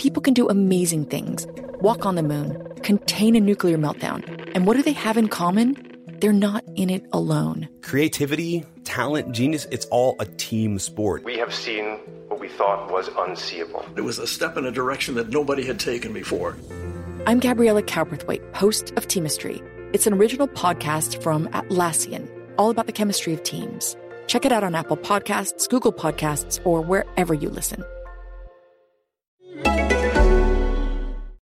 People can do amazing things walk on the moon, contain a nuclear meltdown. And what do they have in common? They're not in it alone. Creativity, talent, genius, it's all a team sport. We have seen what we thought was unseeable. It was a step in a direction that nobody had taken before. I'm Gabriella Cowperthwaite, host of Teamistry. It's an original podcast from Atlassian, all about the chemistry of teams. Check it out on Apple Podcasts, Google Podcasts, or wherever you listen.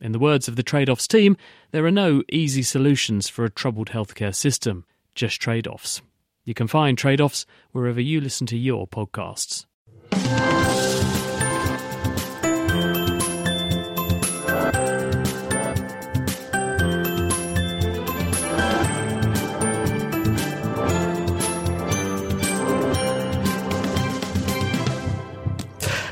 In the words of the trade offs team, there are no easy solutions for a troubled healthcare system, just trade offs. You can find trade offs wherever you listen to your podcasts.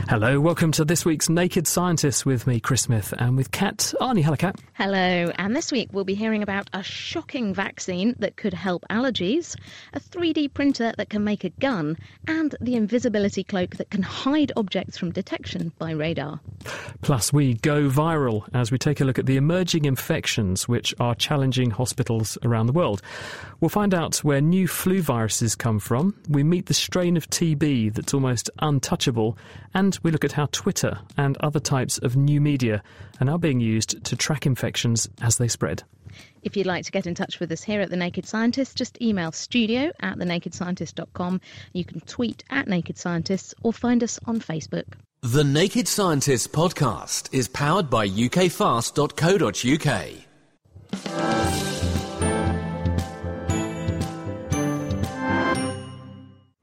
Hello, welcome to this week's Naked Scientists with me, Chris Smith, and with Kat Arnie, Hello, Kat. Hello, and this week we'll be hearing about a shocking vaccine that could help allergies, a 3D printer that can make a gun, and the invisibility cloak that can hide objects from detection by radar. Plus, we go viral as we take a look at the emerging infections which are challenging hospitals around the world. We'll find out where new flu viruses come from, we meet the strain of TB that's almost untouchable, and we look at how Twitter and other types of new media are now being used to track infections as they spread. If you'd like to get in touch with us here at The Naked Scientist, just email studio at thenakedscientist.com. You can tweet at Naked Scientists or find us on Facebook. The Naked Scientist podcast is powered by ukfast.co.uk.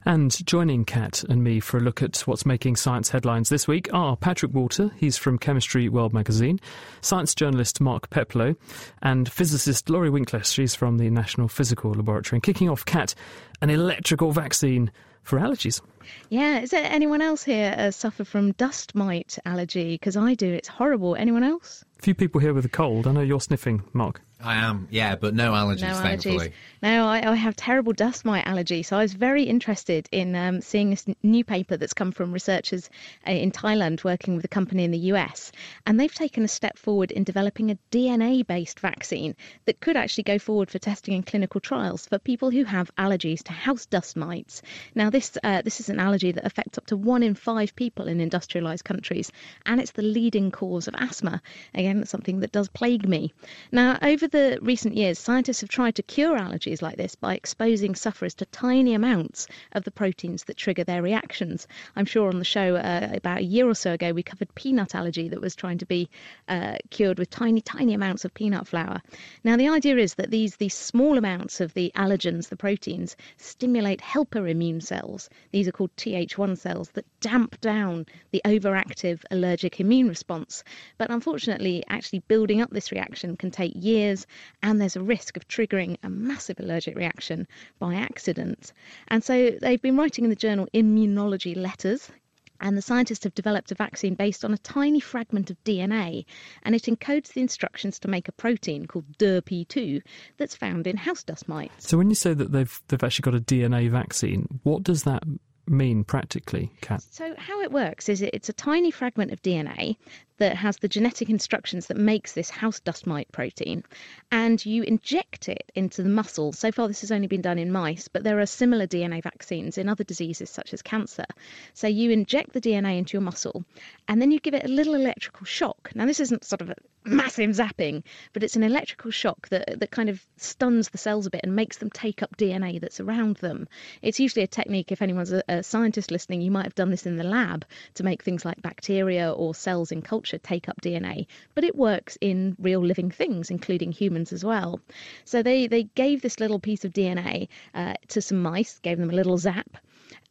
And joining Kat and me for a look at what's making science headlines this week are Patrick Walter, he's from Chemistry World magazine, science journalist Mark Peplow, and physicist Laurie Winkler, she's from the National Physical Laboratory. And kicking off, Kat, an electrical vaccine for allergies. Yeah, is there anyone else here uh, suffer from dust mite allergy? Because I do. It's horrible. Anyone else? A few people here with a cold. I know you're sniffing, Mark. I am, yeah, but no allergies, no allergies. thankfully. No, I, I, have terrible dust mite allergy. So I was very interested in um, seeing this new paper that's come from researchers uh, in Thailand working with a company in the US. And they've taken a step forward in developing a DNA based vaccine that could actually go forward for testing in clinical trials for people who have allergies to house dust mites. Now, this, uh, this is an allergy that affects up to one in five people in industrialized countries. And it's the leading cause of asthma. Again, it's something that does plague me. Now, over the recent years, scientists have tried to cure allergies like this by exposing sufferers to tiny amounts of the proteins that trigger their reactions. I'm sure on the show uh, about a year or so ago, we covered peanut allergy that was trying to be uh, cured with tiny, tiny amounts of peanut flour. Now, the idea is that these, these small amounts of the allergens, the proteins, stimulate helper immune cells. These are called Th1 cells that damp down the overactive allergic immune response. But unfortunately, actually building up this reaction can take years and there's a risk of triggering a massive allergic reaction by accident. And so they've been writing in the journal Immunology Letters, and the scientists have developed a vaccine based on a tiny fragment of DNA, and it encodes the instructions to make a protein called DERP2 that's found in house dust mites. So when you say that they've they've actually got a DNA vaccine, what does that mean practically, Kat? So how it works is it's a tiny fragment of DNA that has the genetic instructions that makes this house dust mite protein, and you inject it into the muscle. So far, this has only been done in mice, but there are similar DNA vaccines in other diseases such as cancer. So you inject the DNA into your muscle, and then you give it a little electrical shock. Now, this isn't sort of a massive zapping, but it's an electrical shock that that kind of stuns the cells a bit and makes them take up DNA that's around them. It's usually a technique. If anyone's a, a scientist listening, you might have done this in the lab to make things like bacteria or cells in culture take up DNA, but it works in real living things, including humans as well. So they, they gave this little piece of DNA uh, to some mice, gave them a little zap,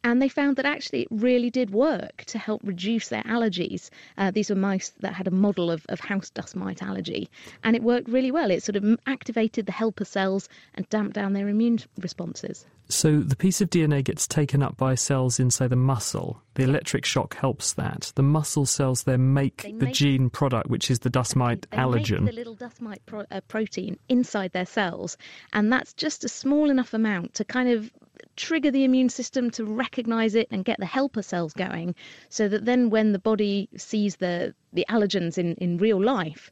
and they found that actually it really did work to help reduce their allergies. Uh, these were mice that had a model of, of house dust mite allergy, and it worked really well. It sort of activated the helper cells and damped down their immune responses. So the piece of DNA gets taken up by cells in, say, the muscle. The electric shock helps that. The muscle cells then make They the gene product, which is the dust mite They allergen. make the little dust mite pro- uh, protein inside their cells, and that's just a small enough amount to kind of trigger the immune system to recognize it and get the helper cells going, so that then when the body sees the the allergens in in real life.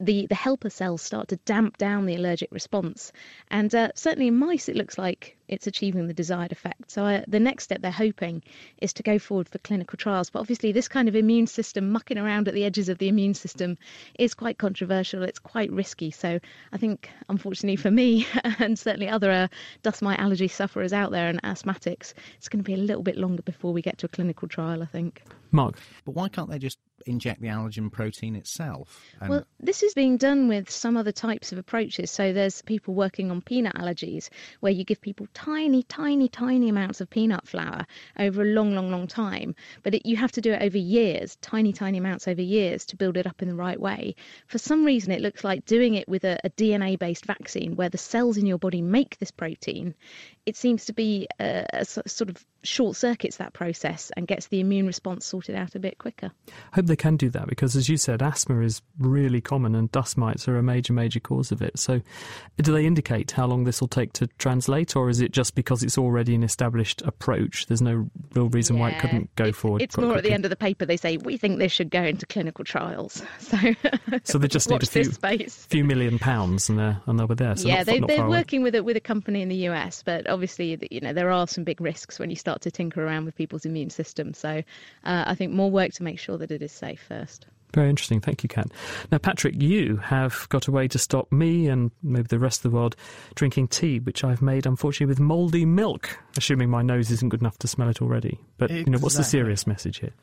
The, the helper cells start to damp down the allergic response. And uh, certainly in mice, it looks like it's achieving the desired effect. So uh, the next step they're hoping is to go forward for clinical trials. But obviously, this kind of immune system mucking around at the edges of the immune system is quite controversial. It's quite risky. So I think, unfortunately for me, and certainly other uh, dust mite allergy sufferers out there and asthmatics, it's going to be a little bit longer before we get to a clinical trial. I think. Mark, But why can't they just inject the allergen protein itself? And Well, this is being done with some other types of approaches. So there's people working on peanut allergies where you give people tiny, tiny, tiny amounts of peanut flour over a long, long, long time. But it, you have to do it over years, tiny, tiny amounts over years to build it up in the right way. For some reason, it looks like doing it with a, a DNA based vaccine where the cells in your body make this protein. It seems to be uh, a, a sort of short circuits that process and gets the immune response sorted out a bit quicker. I hope they can do that because, as you said, asthma is really common and dust mites are a major, major cause of it. So, do they indicate how long this will take to translate, or is it just because it's already an established approach? There's no real reason why it couldn't go it's, forward. It's more at the end of the paper. They say we think this should go into clinical trials. So, So they just need a few, few million pounds, and they're and they'll be there. So yeah, not, they, not they're far away. working with it with a company in the US, but obviously, the- you know, there are some big risks when you start to tinker around with people's immune system. So, uh, I think more work to make sure that it is safe first. Very interesting. Thank you, Kat. Now, Patrick, you have got a way to stop me and maybe the rest of the world drinking tea, which I've made, unfortunately, with mouldy milk, assuming my nose isn't good enough to smell it already. But, you know, what's the serious message here?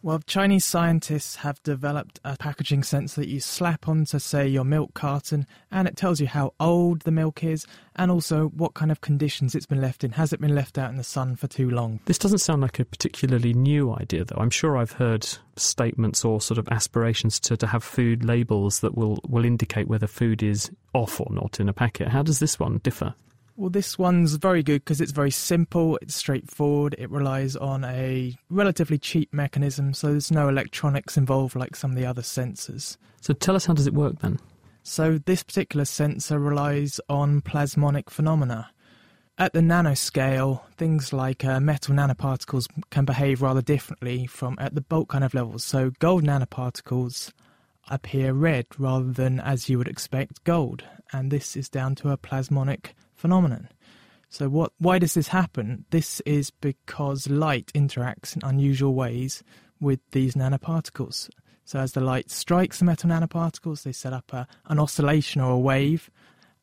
Well, Chinese scientists have developed a packaging sensor that you slap onto, say, your milk carton, and it tells you how old the milk is and also what kind of conditions it's been left in. Has it been left out in the sun for too long? This doesn't sound like a particularly new idea, though. I'm sure I've heard statements or sort of aspirations to, to have food labels that will, will indicate whether food is off or not in a packet. How does this one differ? Well, this one's very good because it's very simple, it's straightforward, it relies on a relatively cheap mechanism, so there's no electronics involved like some of the other sensors. So tell us, how does it work then? So, this particular sensor relies on plasmonic phenomena. At the nanoscale, things like uh, metal nanoparticles can behave rather differently from at the bulk kind of levels. So, gold nanoparticles appear red rather than, as you would expect, gold, and this is down to a plasmonic phenomenon. So, what? Why does this happen? This is because light interacts in unusual ways with these nanoparticles. So, as the light strikes the metal nanoparticles, they set up a, an oscillation or a wave,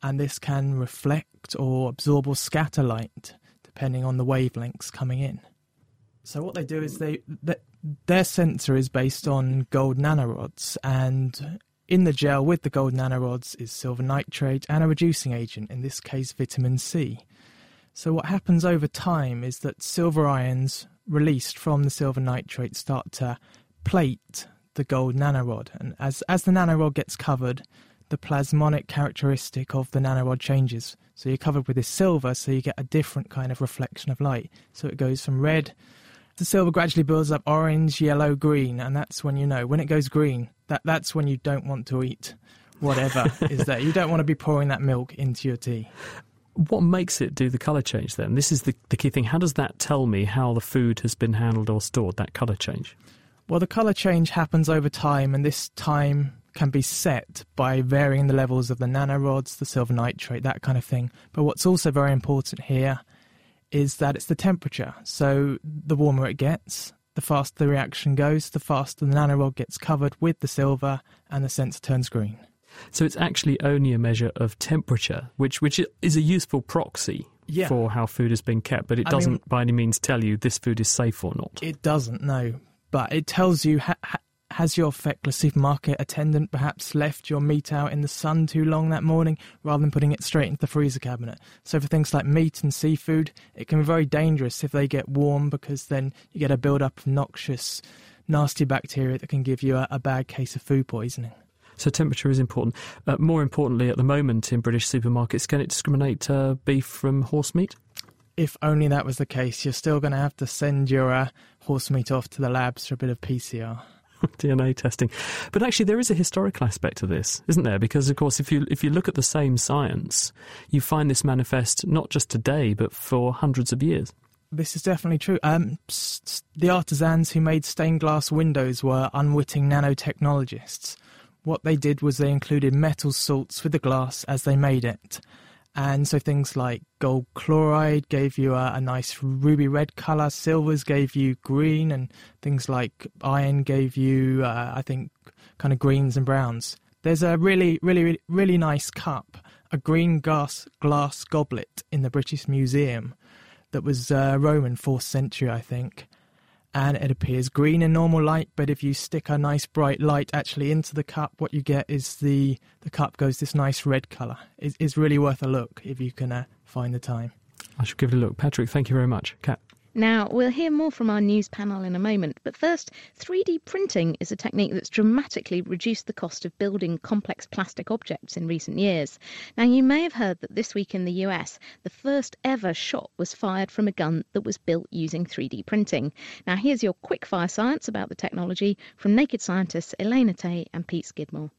and this can reflect or absorb or scatter light depending on the wavelengths coming in. So, what they do is they th- their sensor is based on gold nanorods, and in the gel with the gold nanorods is silver nitrate and a reducing agent, in this case, vitamin C. So, what happens over time is that silver ions released from the silver nitrate start to plate the gold nanorod. And as, as the nanorod gets covered, the plasmonic characteristic of the nanorod changes. So, you're covered with this silver, so you get a different kind of reflection of light. So, it goes from red. The silver gradually builds up orange, yellow, green, and that's when you know when it goes green. That that's when you don't want to eat whatever is there. You don't want to be pouring that milk into your tea. What makes it do the colour change then? This is the, the key thing. How does that tell me how the food has been handled or stored, that colour change? Well, the colour change happens over time, and this time can be set by varying the levels of the nanorods, the silver nitrate, that kind of thing. But what's also very important here is that it's the temperature. So the warmer it gets, the faster the reaction goes, the faster the nanorod gets covered with the silver, and the sensor turns green. So it's actually only a measure of temperature, which which is a useful proxy Yeah. for how food has been kept, but it I doesn't mean- by any means tell you this food is safe or not. It doesn't, no, but it tells you ha- has your feckless supermarket attendant perhaps left your meat out in the sun too long that morning rather than putting it straight into the freezer cabinet? So, for things like meat and seafood, it can be very dangerous if they get warm because then you get a build up of noxious, nasty bacteria that can give you a, a bad case of food poisoning. So temperature is important. Uh, more importantly, at the moment in British supermarkets, can it discriminate uh, beef from horse meat? If only that was the case, you're still going to have to send your uh, horse meat off to the labs for a bit of PCR. DNA testing. But actually, there is a historical aspect to this, isn't there? Because of course, if you if you look at the same science, you find this manifest not just today, but for hundreds of years. This is definitely true. Um, the artisans who made stained glass windows were unwitting nanotechnologists. What they did was they included metal salts with the glass as they made it. And so things like gold chloride gave you a, a, nice ruby red color, silvers gave you green, and things like iron gave you, uh, I think, kind of greens and browns. There's a really, really, really nice cup, a green glass glass goblet in the British Museum that was uh, Roman, fourth century, I think and it appears green in normal light but if you stick a nice bright light actually into the cup what you get is the the cup goes this nice red colour it's, it's really worth a look if you can uh, find the time. I should give it a look. Patrick thank you very much. Kat now, we'll hear more from our news panel in a moment, but first, 3D printing is a technique that's dramatically reduced the cost of building complex plastic objects in recent years. Now, you may have heard that this week in the US, the first ever shot was fired from a gun that was built using 3D printing. Now, here's your quick fire science about the technology from Naked Scientists Elena Tay and Pete Skidmore.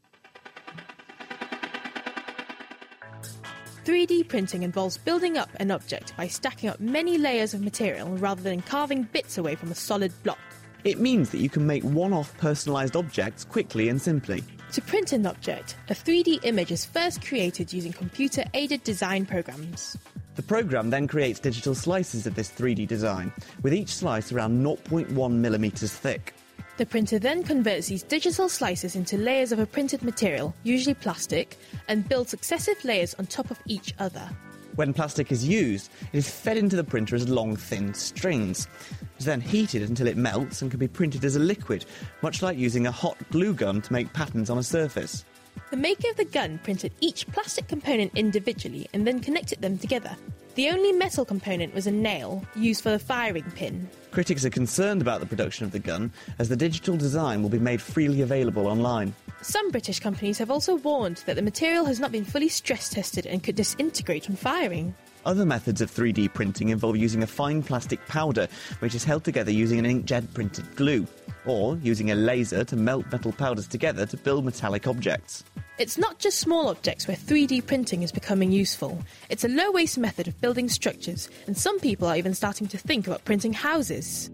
3D printing involves building up an object by stacking up many layers of material rather than carving bits away from a solid block. It means that you can make one off personalised objects quickly and simply. To print an object, a 3D image is first created using computer aided design programs. The program then creates digital slices of this 3D design, with each slice around 0.1 millimetres thick. The printer then converts these digital slices into layers of a printed material, usually plastic, and builds successive layers on top of each other. When plastic is used, it is fed into the printer as long, thin strings. It's then heated until it melts and can be printed as a liquid, much like using a hot glue gun to make patterns on a surface. The maker of the gun printed each plastic component individually and then connected them together. The only metal component was a nail, used for the firing pin. Critics are concerned about the production of the gun, as the digital design will be made freely available online. Some British companies have also warned that the material has not been fully stress tested and could disintegrate on firing. Other methods of 3D printing involve using a fine plastic powder, which is held together using an inkjet printed glue, or using a laser to melt metal powders together to build metallic objects. It's not just small objects where 3D printing is becoming useful. It's a low waste method of building structures, and some people are even starting to think about printing houses.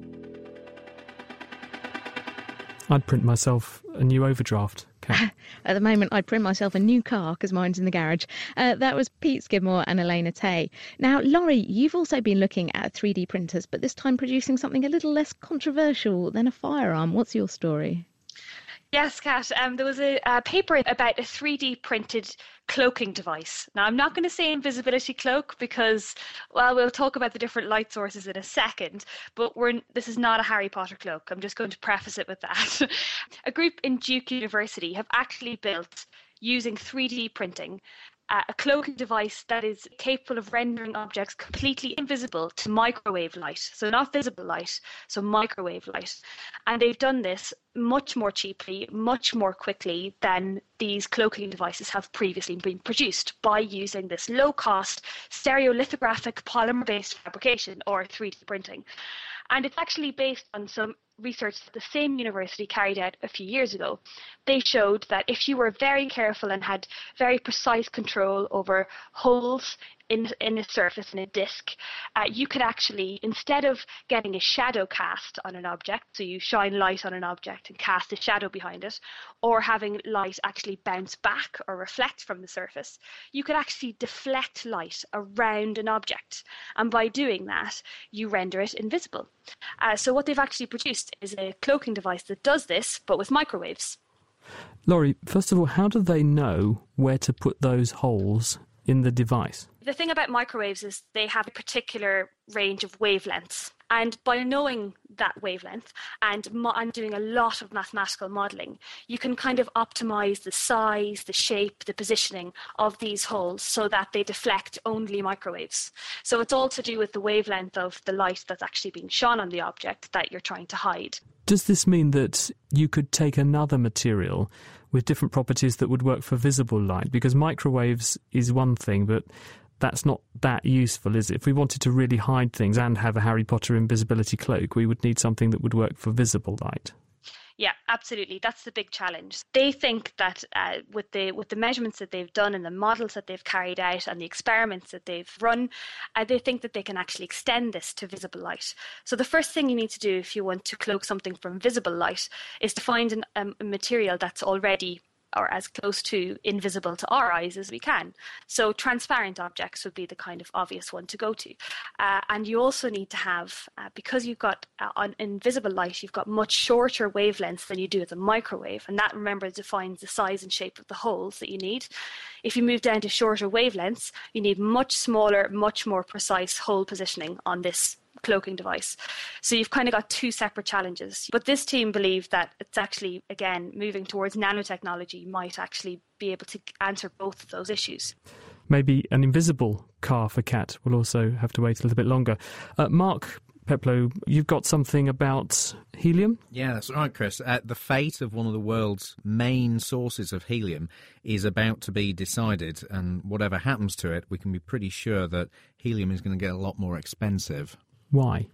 I'd print myself a new overdraft. At the moment, I'd print myself a new car because mine's in the garage. Uh, that was Pete Skidmore and Elena Tay. Now, Laurie, you've also been looking at 3D printers, but this time producing something a little less controversial than a firearm. What's your story? Yes, Kat. Um, there was a, a, paper about a 3D printed cloaking device. Now, I'm not going to say invisibility cloak because, well, we'll talk about the different light sources in a second, but we're, this is not a Harry Potter cloak. I'm just going to preface it with that. a group in Duke University have actually built using 3D printing a cloaking device that is capable of rendering objects completely invisible to microwave light. So, not visible light, so microwave light. And they've done this much more cheaply, much more quickly than these cloaking devices have previously been produced by using this low cost stereolithographic polymer based fabrication or 3D printing. And it's actually based on some research that the same university carried out a few years ago. They showed that if you were very careful and had very precise control over holes in, in a surface, in a disk, uh, you could actually, instead of getting a shadow cast on an object, so you shine light on an object and cast a shadow behind it, or having light actually bounce back or reflect from the surface, you could actually deflect light around an object. And by doing that, you render it invisible. Uh, so what they've actually produced is a cloaking device that does this, but with microwaves. Laurie, first of all, how do they know where to put those holes in the device? The thing about microwaves is they have a particular range of wavelengths. And by knowing that wavelength and, mo- and doing a lot of mathematical modeling, you can kind of optimize the size, the shape, the positioning of these holes so that they deflect only microwaves. So it's all to do with the wavelength of the light that's actually being shone on the object that you're trying to hide. Does this mean that you could take another material with different properties that would work for visible light? Because microwaves is one thing, but that's not that useful, is it? If we wanted to really hide things and have a Harry Potter invisibility cloak, we would need something that would work for visible light. Yeah, absolutely. That's the big challenge. They think that uh, with the with the measurements that they've done and the models that they've carried out and the experiments that they've run, uh, they think that they can actually extend this to visible light. So the first thing you need to do if you want to cloak something from visible light is to find an, um, a material that's already or as close to invisible to our eyes as we can. So transparent objects would be the kind of obvious one to go to. Uh, and you also need to have, uh, because you've got uh, invisible light, you've got much shorter wavelengths than you do with a microwave. And that, remember, defines the size and shape of the holes that you need. If you move down to shorter wavelengths, you need much smaller, much more precise hole positioning on this cloaking device. So you've kind of got two separate challenges. But this team believe that it's actually, again, moving towards nanotechnology might actually be able to answer both of those issues. Maybe an invisible car for Cat will also have to wait a little bit longer. Uh, Mark Peploe, you've got something about helium? Yeah, that's right, Chris. Uh, the fate of one of the world's main sources of helium is about to be decided, and whatever happens to it, we can be pretty sure that helium is going to get a lot more expensive. Why?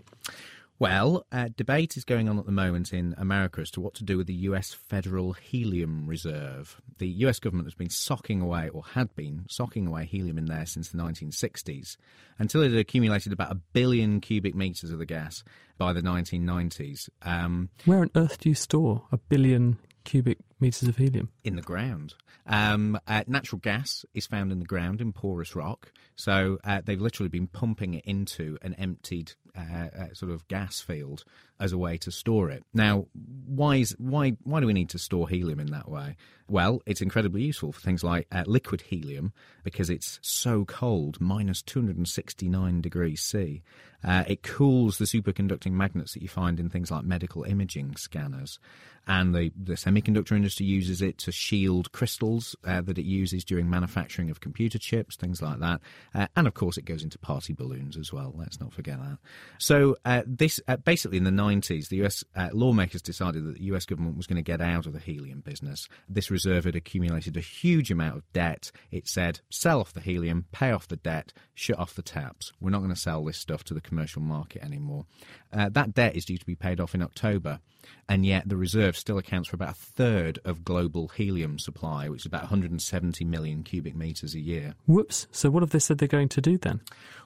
Well, uh, debate is going on at the moment in America as to what to do with the US Federal Helium Reserve. The US government has been socking away, or had been socking away helium in there since the 1960s, until it had accumulated about a billion cubic metres of the gas by the 1990s. Um, Where on earth do you store a billion cubic metres of helium? In the ground. Um, uh, natural gas is found in the ground in porous rock, so uh, they've literally been pumping it into an emptied uh, uh, sort of gas field as a way to store it. Now, why is why why do we need to store helium in that way? Well, it's incredibly useful for things like uh, liquid helium because it's so cold, minus 269 degrees C. Uh, it cools the superconducting magnets that you find in things like medical imaging scanners, and the the semiconductor industry uses it to shield crystals uh, that it uses during manufacturing of computer chips, things like that. Uh, and of course, it goes into party balloons as well. Let's not forget that. So, uh, this uh, basically in the 90s, the US uh, lawmakers decided that the US government was going to get out of the helium business. This reserve had accumulated a huge amount of debt. It said, sell off the helium, pay off the debt, shut off the taps. We're not going to sell this stuff to the commercial market anymore. Uh, that debt is due to be paid off in October, and yet the reserve still accounts for about a third of global helium supply, which is about 170 million cubic metres a year. Whoops. So, what have they said they're going to do then?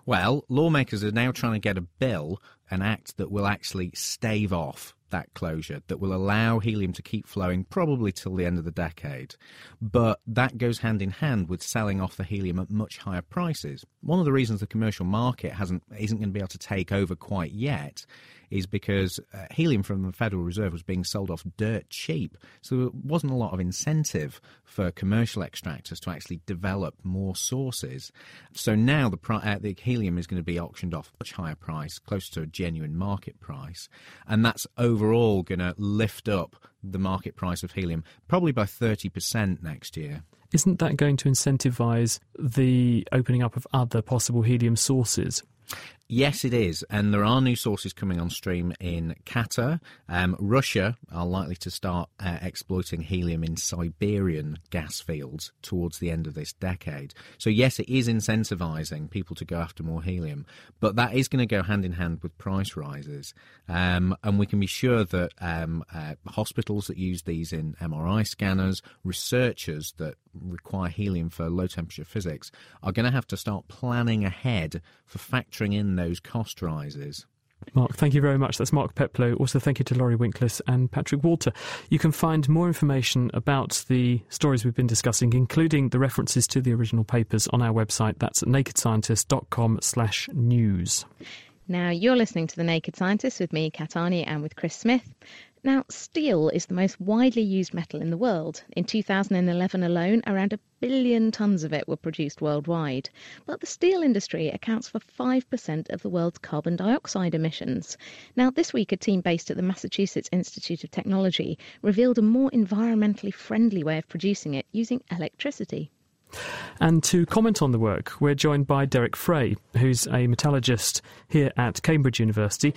Well, lawmakers are now trying to get a bill, an act that will actually stave off that closure that will allow helium to keep flowing probably till the end of the decade. But that goes hand in hand with selling off the helium at much higher prices. One of the reasons the commercial market hasn't isn't going to be able to take over quite yet is because uh, helium from the Federal Reserve was being sold off dirt cheap. So there wasn't a lot of incentive for commercial extractors to actually develop more sources. So now the, pri- uh, the helium is going to be auctioned off at a much higher price, close to a genuine market price. And that's overall going to lift up the market price of helium probably by 30% next year. Isn't that going to incentivise the opening up of other possible helium sources? Yes, it is. And there are new sources coming on stream in Qatar. Um, Russia are likely to start uh, exploiting helium in Siberian gas fields towards the end of this decade. So, yes, it is incentivizing people to go after more helium, but that is going to go hand in hand with price rises. Um, and we can be sure that um, uh, hospitals that use these in MRI scanners, researchers that require helium for low temperature physics, are going to have to start planning ahead for factoring in those cost rises. Mark, thank you very much. That's Mark Peplow. Also, thank you to Laurie Winkless and Patrick Walter. You can find more information about the stories we've been discussing, including the references to the original papers, on our website. That's at nakedscientist.com slash news. Now, you're listening to The Naked Scientist with me, Kat Arney, and with Chris Smith. Now, steel is the most widely used metal in the world. In 2011 alone, around a billion tonnes of it were produced worldwide. But the steel industry accounts for 5% of the world's carbon dioxide emissions. Now, this week, a team based at the Massachusetts Institute of Technology revealed a more environmentally friendly way of producing it using electricity. And to comment on the work, we're joined by Derek Frey, who's a metallurgist here at Cambridge University.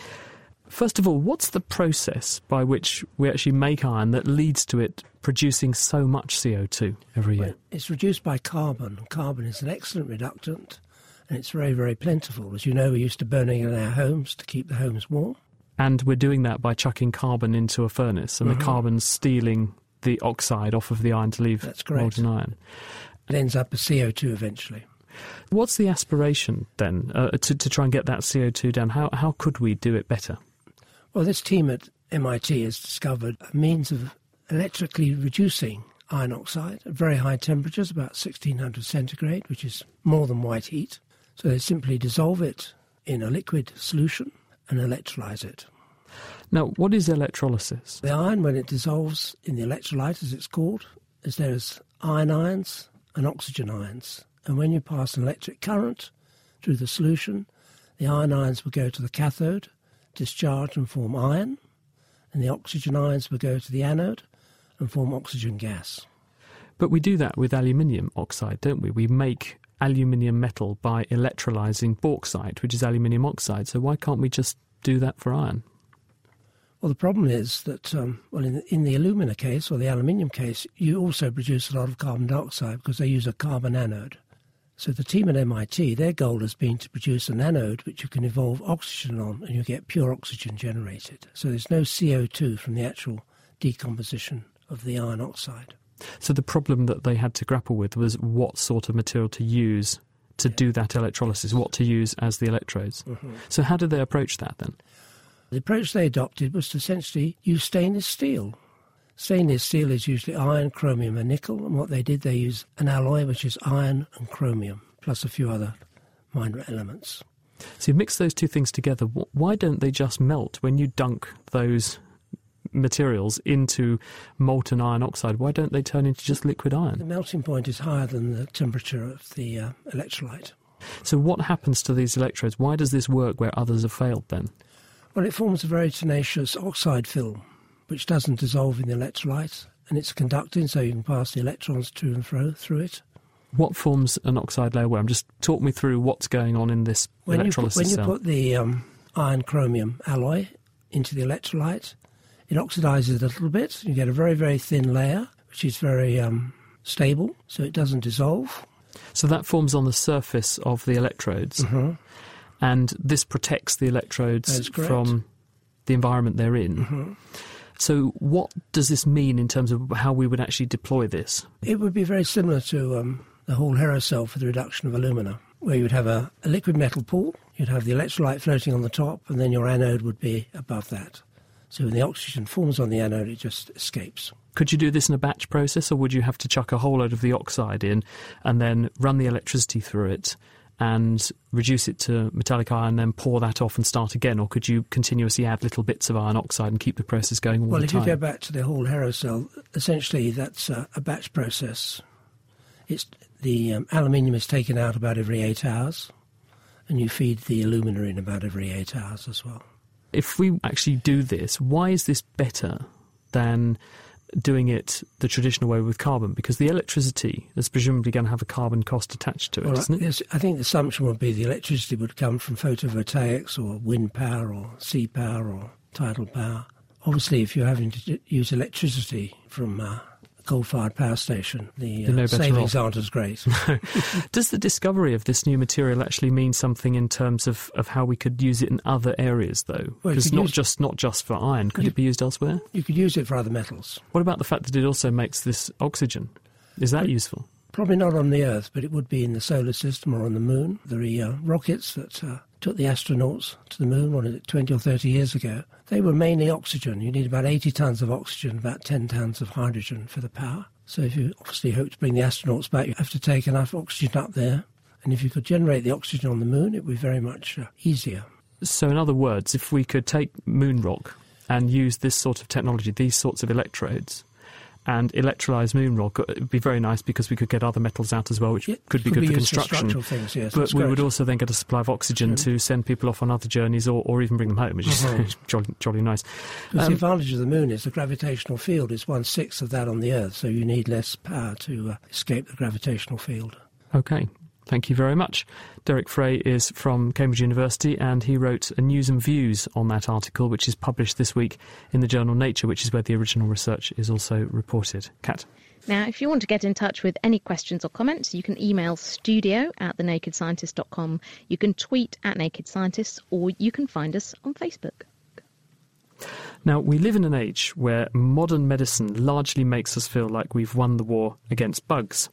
First of all, what's the process by which we actually make iron that leads to it producing so much CO2 every year? Well, it's reduced by carbon. Carbon is an excellent reductant and it's very, very plentiful. As you know, we're used to burning it in our homes to keep the homes warm. And we're doing that by chucking carbon into a furnace and mm-hmm. the carbon's stealing the oxide off of the iron to leave That's correct. molten iron. It ends up as CO2 eventually. What's the aspiration then uh, to, to try and get that CO2 down? How, how could we do it better? Well, this team at MIT has discovered a means of electrically reducing iron oxide at very high temperatures, about 1600 centigrade, which is more than white heat. So they simply dissolve it in a liquid solution and electrolyze it. Now, what is electrolysis? The iron, when it dissolves in the electrolyte, as it's called, is there's iron ions and oxygen ions. And when you pass an electric current through the solution, the iron ions will go to the cathode discharge and form iron, and the oxygen ions will go to the anode and form oxygen gas. But we do that with aluminium oxide, don't we? We make aluminium metal by electrolyzing bauxite, which is aluminium oxide. So why can't we just do that for iron? Well, the problem is that, um, well, in the, in the alumina case or the aluminium case, you also produce a lot of carbon dioxide because they use a carbon anode. So the team at MIT, their goal has been to produce an anode which you can evolve oxygen on and you get pure oxygen generated. So there's no CO2 from the actual decomposition of the iron oxide. So the problem that they had to grapple with was what sort of material to use to yeah. do that electrolysis, what to use as the electrodes. Mm-hmm. So how did they approach that then? The approach they adopted was to essentially use stainless steel Stainless steel is usually iron, chromium, and nickel, and what they did, they used an alloy which is iron and chromium, plus a few other minor elements. So you mix those two things together. Why don't they just melt when you dunk those materials into molten iron oxide? Why don't they turn into just liquid iron? The melting point is higher than the temperature of the uh, electrolyte. So what happens to these electrodes? Why does this work where others have failed then? Well, it forms a very tenacious oxide film which doesn't dissolve in the electrolyte, and it's conducting, so you can pass the electrons to and fro through it. What forms an oxide layer worm? Just talk me through what's going on in this when electrolysis you put, When cell. you put the um, iron chromium alloy into the electrolyte, it oxidizes a little bit. You get a very, very thin layer, which is very um, stable, so it doesn't dissolve. So that forms on the surface of the electrodes, mm-hmm. and this protects the electrodes from the environment they're in. Mm-hmm. So, what does this mean in terms of how we would actually deploy this? It would be very similar to um, the Héroult cell for the reduction of alumina, where you would have a, a liquid metal pool, you'd have the electrolyte floating on the top, and then your anode would be above that. So, when the oxygen forms on the anode, it just escapes. Could you do this in a batch process, or would you have to chuck a whole load of the oxide in and then run the electricity through it and reduce it to metallic iron, then pour that off and start again? Or could you continuously add little bits of iron oxide and keep the process going all well, the time? Well, if you go back to the whole Héroult cell, essentially that's a, a batch process. It's the um, aluminium is taken out about every eight hours, and you feed the alumina in about every eight hours as well. If we actually do this, why is this better than doing it the traditional way with carbon because the electricity is presumably going to have a carbon cost attached to it, well, isn't it? I think the assumption would be the electricity would come from photovoltaics or wind power or sea power or tidal power. Obviously, if you're having to use electricity from uh, coal-fired power station, the uh, savings off. aren't as great. Does the discovery of this new material actually mean something in terms of, of how we could use it in other areas, though? Because well, not just not just for iron. Could you, it be used elsewhere? You could use it for other metals. What about the fact that it also makes this oxygen? Is that well, useful? Probably not on the Earth, but it would be in the solar system or on the Moon. There are uh, rockets that uh, took the astronauts to the Moon, what is it, 20 or 30 years ago. They were mainly oxygen. You need about 80 tons of oxygen, about 10 tons of hydrogen for the power. So if you obviously hope to bring the astronauts back, you have to take enough oxygen up there. And if you could generate the oxygen on the moon, it would be very much uh, easier. So, in other words, if we could take moon rock and use this sort of technology, these sorts of electrodes, and electrolyze moon rock, it would be very nice because we could get other metals out as well, which Yeah, could be could good be for used for construction. things, yes, but we great. would also then get a supply of oxygen to send people off on other journeys or, or even bring them home, which is Mhm. jolly, jolly nice. Um, the advantage of the moon is the gravitational field is one sixth of that on the Earth, so you need less power to uh, escape the gravitational field. Okay, thank you very much. Derek Frey is from Cambridge University and he wrote a news and views on that article, which is published this week in the journal Nature, which is where the original research is also reported. Kat. Now, if you want to get in touch with any questions or comments, you can email studio at thenakedscientist.com, you can tweet at Naked Scientists, or you can find us on Facebook. Now, we live in an age where modern medicine largely makes us feel like we've won the war against bugs.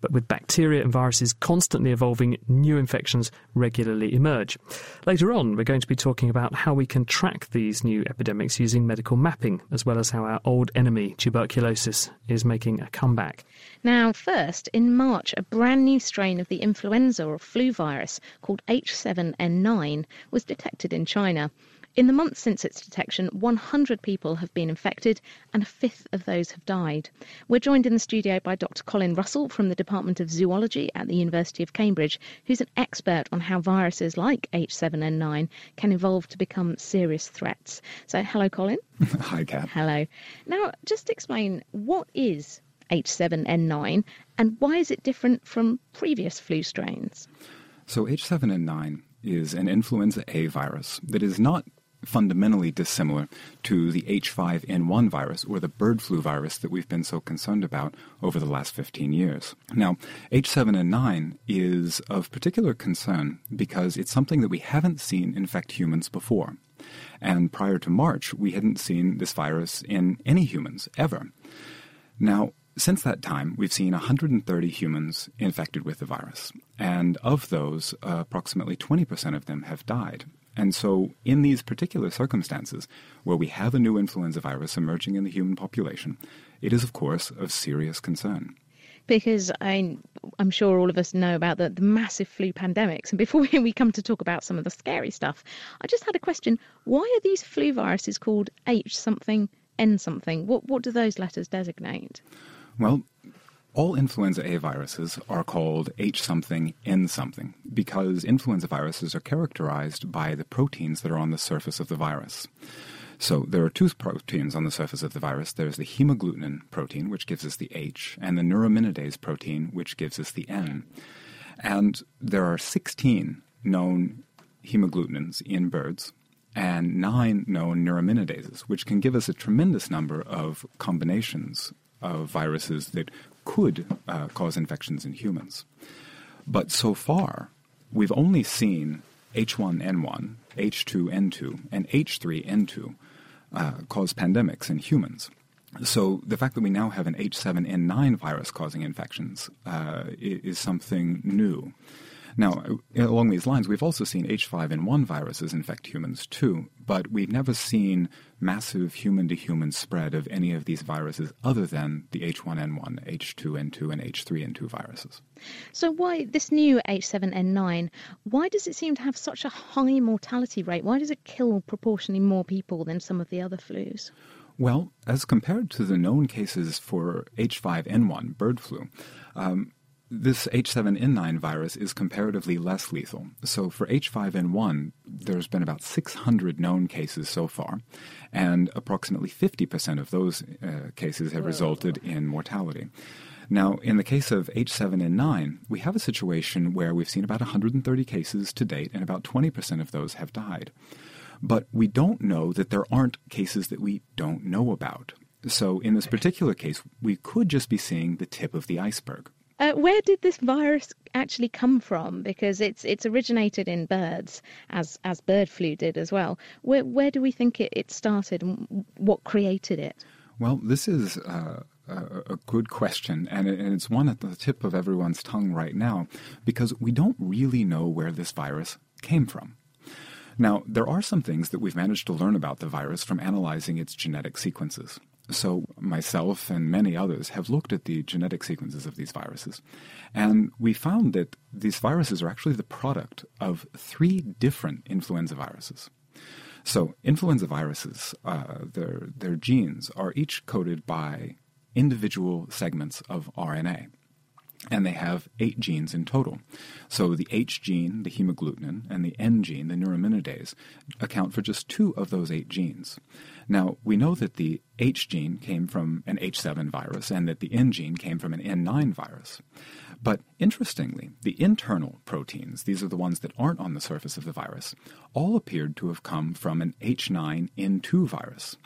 But with bacteria and viruses constantly evolving, new infections regularly emerge. Later on, we're going to be talking about how we can track these new epidemics using medical mapping, as well as how our old enemy, tuberculosis, is making a comeback. Now, first, in March, a brand new strain of the influenza or flu virus called H7N9 was detected in China. In the months since its detection, 100 people have been infected and a fifth of those have died. We're joined in the studio by Dr. Colin Russell from the Department of Zoology at the University of Cambridge, who's an expert on how viruses like H7N9 can evolve to become serious threats. So, hello, Colin. Hi, Kat. Hello. Now, just explain what is H7N9 and why is it different from previous flu strains? So H7N9 is an influenza A virus that is not fundamentally dissimilar to the H5N1 virus or the bird flu virus that we've been so concerned about over the last 15 years. Now, H7N9 is of particular concern because it's something that we haven't seen infect humans before. And prior to March, we hadn't seen this virus in any humans ever. Now, since that time, we've seen 130 humans infected with the virus, and of those, uh, approximately 20% of them have died. And so, in these particular circumstances, where we have a new influenza virus emerging in the human population, it is, of course, of serious concern. Because I, I'm sure all of us know about the, the massive flu pandemics. And before we, we come to talk about some of the scary stuff, I just had a question. Why are these flu viruses called H something, N something? What, what do those letters designate? Well, all influenza A viruses are called H something, N something, because influenza viruses are characterized by the proteins that are on the surface of the virus. So there are two proteins on the surface of the virus. There's the hemagglutinin protein, which gives us the H, and the neuraminidase protein, which gives us the N. And there are 16 known hemagglutinins in birds and nine known neuraminases, which can give us a tremendous number of combinations of viruses that could uh, cause infections in humans. But so far, we've only seen H1N1, H2N2, and H3N2 uh, cause pandemics in humans. So the fact that we now have an H7N9 virus causing infections uh, is something new. Now, along these lines, we've also seen H5N1 viruses infect humans too, but we've never seen massive human to human spread of any of these viruses other than the H1N1, H2N2, and H3N2 viruses. So why this new H7N9? Why does it seem to have such a high mortality rate? Why does it kill proportionally more people than some of the other flus? Well, as compared to the known cases for H5N1, bird flu, um, this H7N9 virus is comparatively less lethal. So for H5N1, there's been about 600 known cases so far, and approximately 50% of those uh, cases have resulted in mortality. Now, in the case of H7N9, we have a situation where we've seen about 130 cases to date, and about 20% of those have died. But we don't know that there aren't cases that we don't know about. So in this particular case, we could just be seeing the tip of the iceberg. Uh, where did this virus actually come from? Because it's it's originated in birds, as as bird flu did as well. Where where do we think it, it started, and what created it? Well, this is uh, a, good question, and it's one at the tip of everyone's tongue right now, because we don't really know where this virus came from. Now, there are some things that we've managed to learn about the virus from analyzing its genetic sequences. So, myself and many others have looked at the genetic sequences of these viruses, and we found that these viruses are actually the product of three different influenza viruses. So, influenza viruses, uh, their, their genes are each coded by individual segments of RNA and they have eight genes in total. So the H gene, the hemagglutinin, and the N gene, the neuraminidase, account for just two of those eight genes. Now, we know that the H gene came from an H7 virus and that the N gene came from an N9 virus. But interestingly, the internal proteins, these are the ones that aren't on the surface of the virus, all appeared to have come from an H9N2 virus.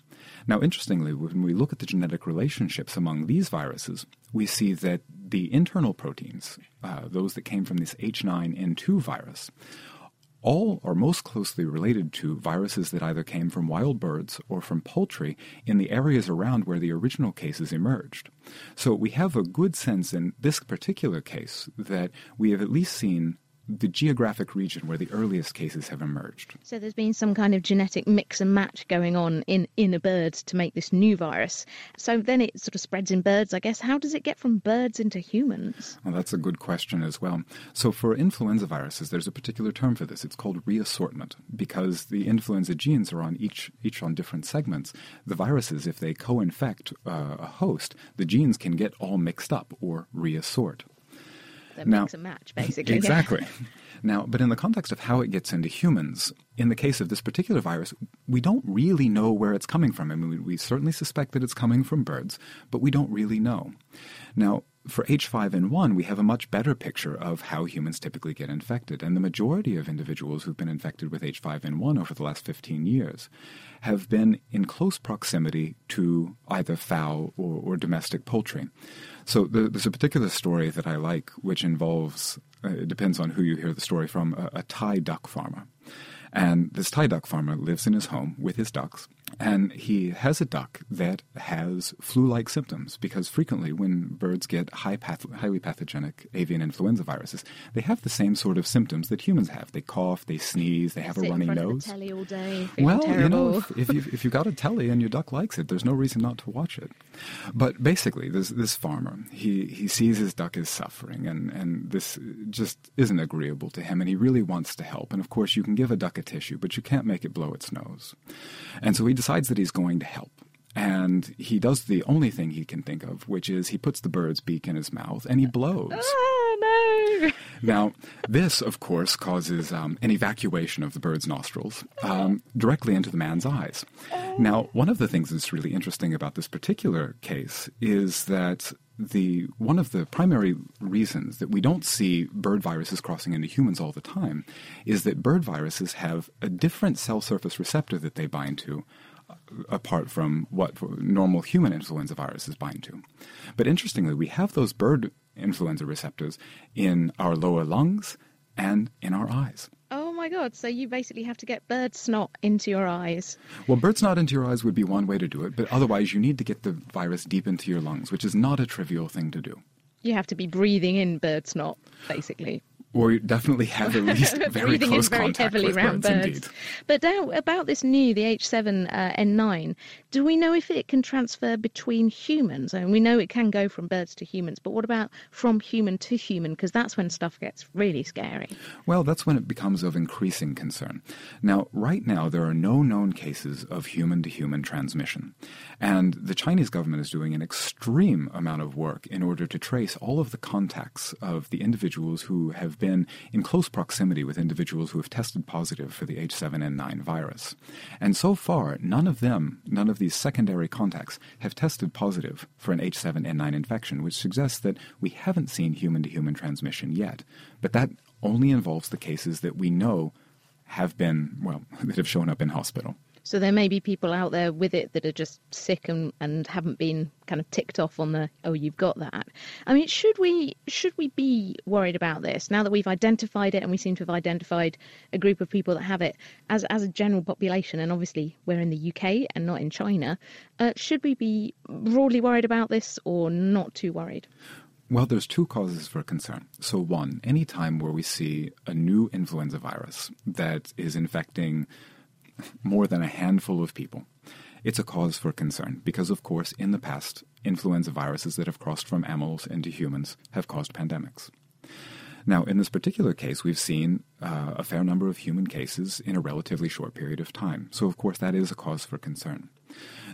Now, interestingly, when we look at the genetic relationships among these viruses, we see that the internal proteins, uh, those that came from this H9N2 virus, all are most closely related to viruses that either came from wild birds or from poultry in the areas around where the original cases emerged. So we have a good sense in this particular case that we have at least seen the geographic region where the earliest cases have emerged. So there's been some kind of genetic mix and match going on in, in a bird to make this new virus. So then it sort of spreads in birds, I guess. How does it get from birds into humans? Well, that's a good question as well. So for influenza viruses, there's a particular term for this. It's called reassortment because the influenza genes are on each each on different segments. The viruses, if they co-infect uh, a host, the genes can get all mixed up or reassort that now, makes a match, basically. Exactly. now, but in the context of how it gets into humans, in the case of this particular virus, we don't really know where it's coming from. I mean, we, we certainly suspect that it's coming from birds, but we don't really know. Now, for H5N1, we have a much better picture of how humans typically get infected. And the majority of individuals who've been infected with H5N1 over the last 15 years have been in close proximity to either fowl or, or domestic poultry. So there's a particular story that I like, which involves, uh, it depends on who you hear the story from, a, a Thai duck farmer. And this Thai duck farmer lives in his home with his ducks, and he has a duck that has flu like symptoms because frequently, when birds get high path- highly pathogenic avian influenza viruses, they have the same sort of symptoms that humans have. They cough, they sneeze, they have Sit a runny nose. Telly all day, well, terrible. you know, if, if, you, if you've got a telly and your duck likes it, there's no reason not to watch it. But basically, this, this farmer, he, he sees his duck is suffering, and, and this just isn't agreeable to him, and he really wants to help. And of course, you can give a duck a tissue, but you can't make it blow its nose. And so he decides that he's going to help. And he does the only thing he can think of, which is he puts the bird's beak in his mouth and he blows. Oh, no. Now, this, of course, causes um, an evacuation of the bird's nostrils um, directly into the man's eyes. Now, one of the things that's really interesting about this particular case is that the one of the primary reasons that we don't see bird viruses crossing into humans all the time is that bird viruses have a different cell surface receptor that they bind to apart from what normal human influenza viruses bind to. But interestingly, we have those bird influenza receptors in our lower lungs and in our eyes. Oh my god, so you basically have to get bird snot into your eyes. Well, bird snot into your eyes would be one way to do it, but otherwise you need to get the virus deep into your lungs, which is not a trivial thing to do. You have to be breathing in bird snot, basically or definitely have at least very Breathing close very contact heavily with around birds, birds. But now about this new, the H7N9, uh, do we know if it can transfer between humans? And we know it can go from birds to humans, but what about from human to human? Because that's when stuff gets really scary. Well, that's when it becomes of increasing concern. Now, right now, there are no known cases of human to human transmission. And the Chinese government is doing an extreme amount of work in order to trace all of the contacts of the individuals who have been in close proximity with individuals who have tested positive for the H7N9 virus. And so far, none of them, none of these secondary contacts, have tested positive for an H7N9 infection, which suggests that we haven't seen human to human transmission yet. But that only involves the cases that we know have been, well, that have shown up in hospital. So there may be people out there with it that are just sick and, and haven't been kind of ticked off on the oh you've got that. I mean, should we should we be worried about this now that we've identified it and we seem to have identified a group of people that have it as as a general population and obviously we're in the UK and not in China. Uh, should we be broadly worried about this or not too worried? Well, there's two causes for concern. So, one, any time where we see a new influenza virus that is infecting more than a handful of people, it's a cause for concern because, of course, in the past, influenza viruses that have crossed from animals into humans have caused pandemics. Now, in this particular case, we've seen uh, a fair number of human cases in a relatively short period of time. So, of course, that is a cause for concern.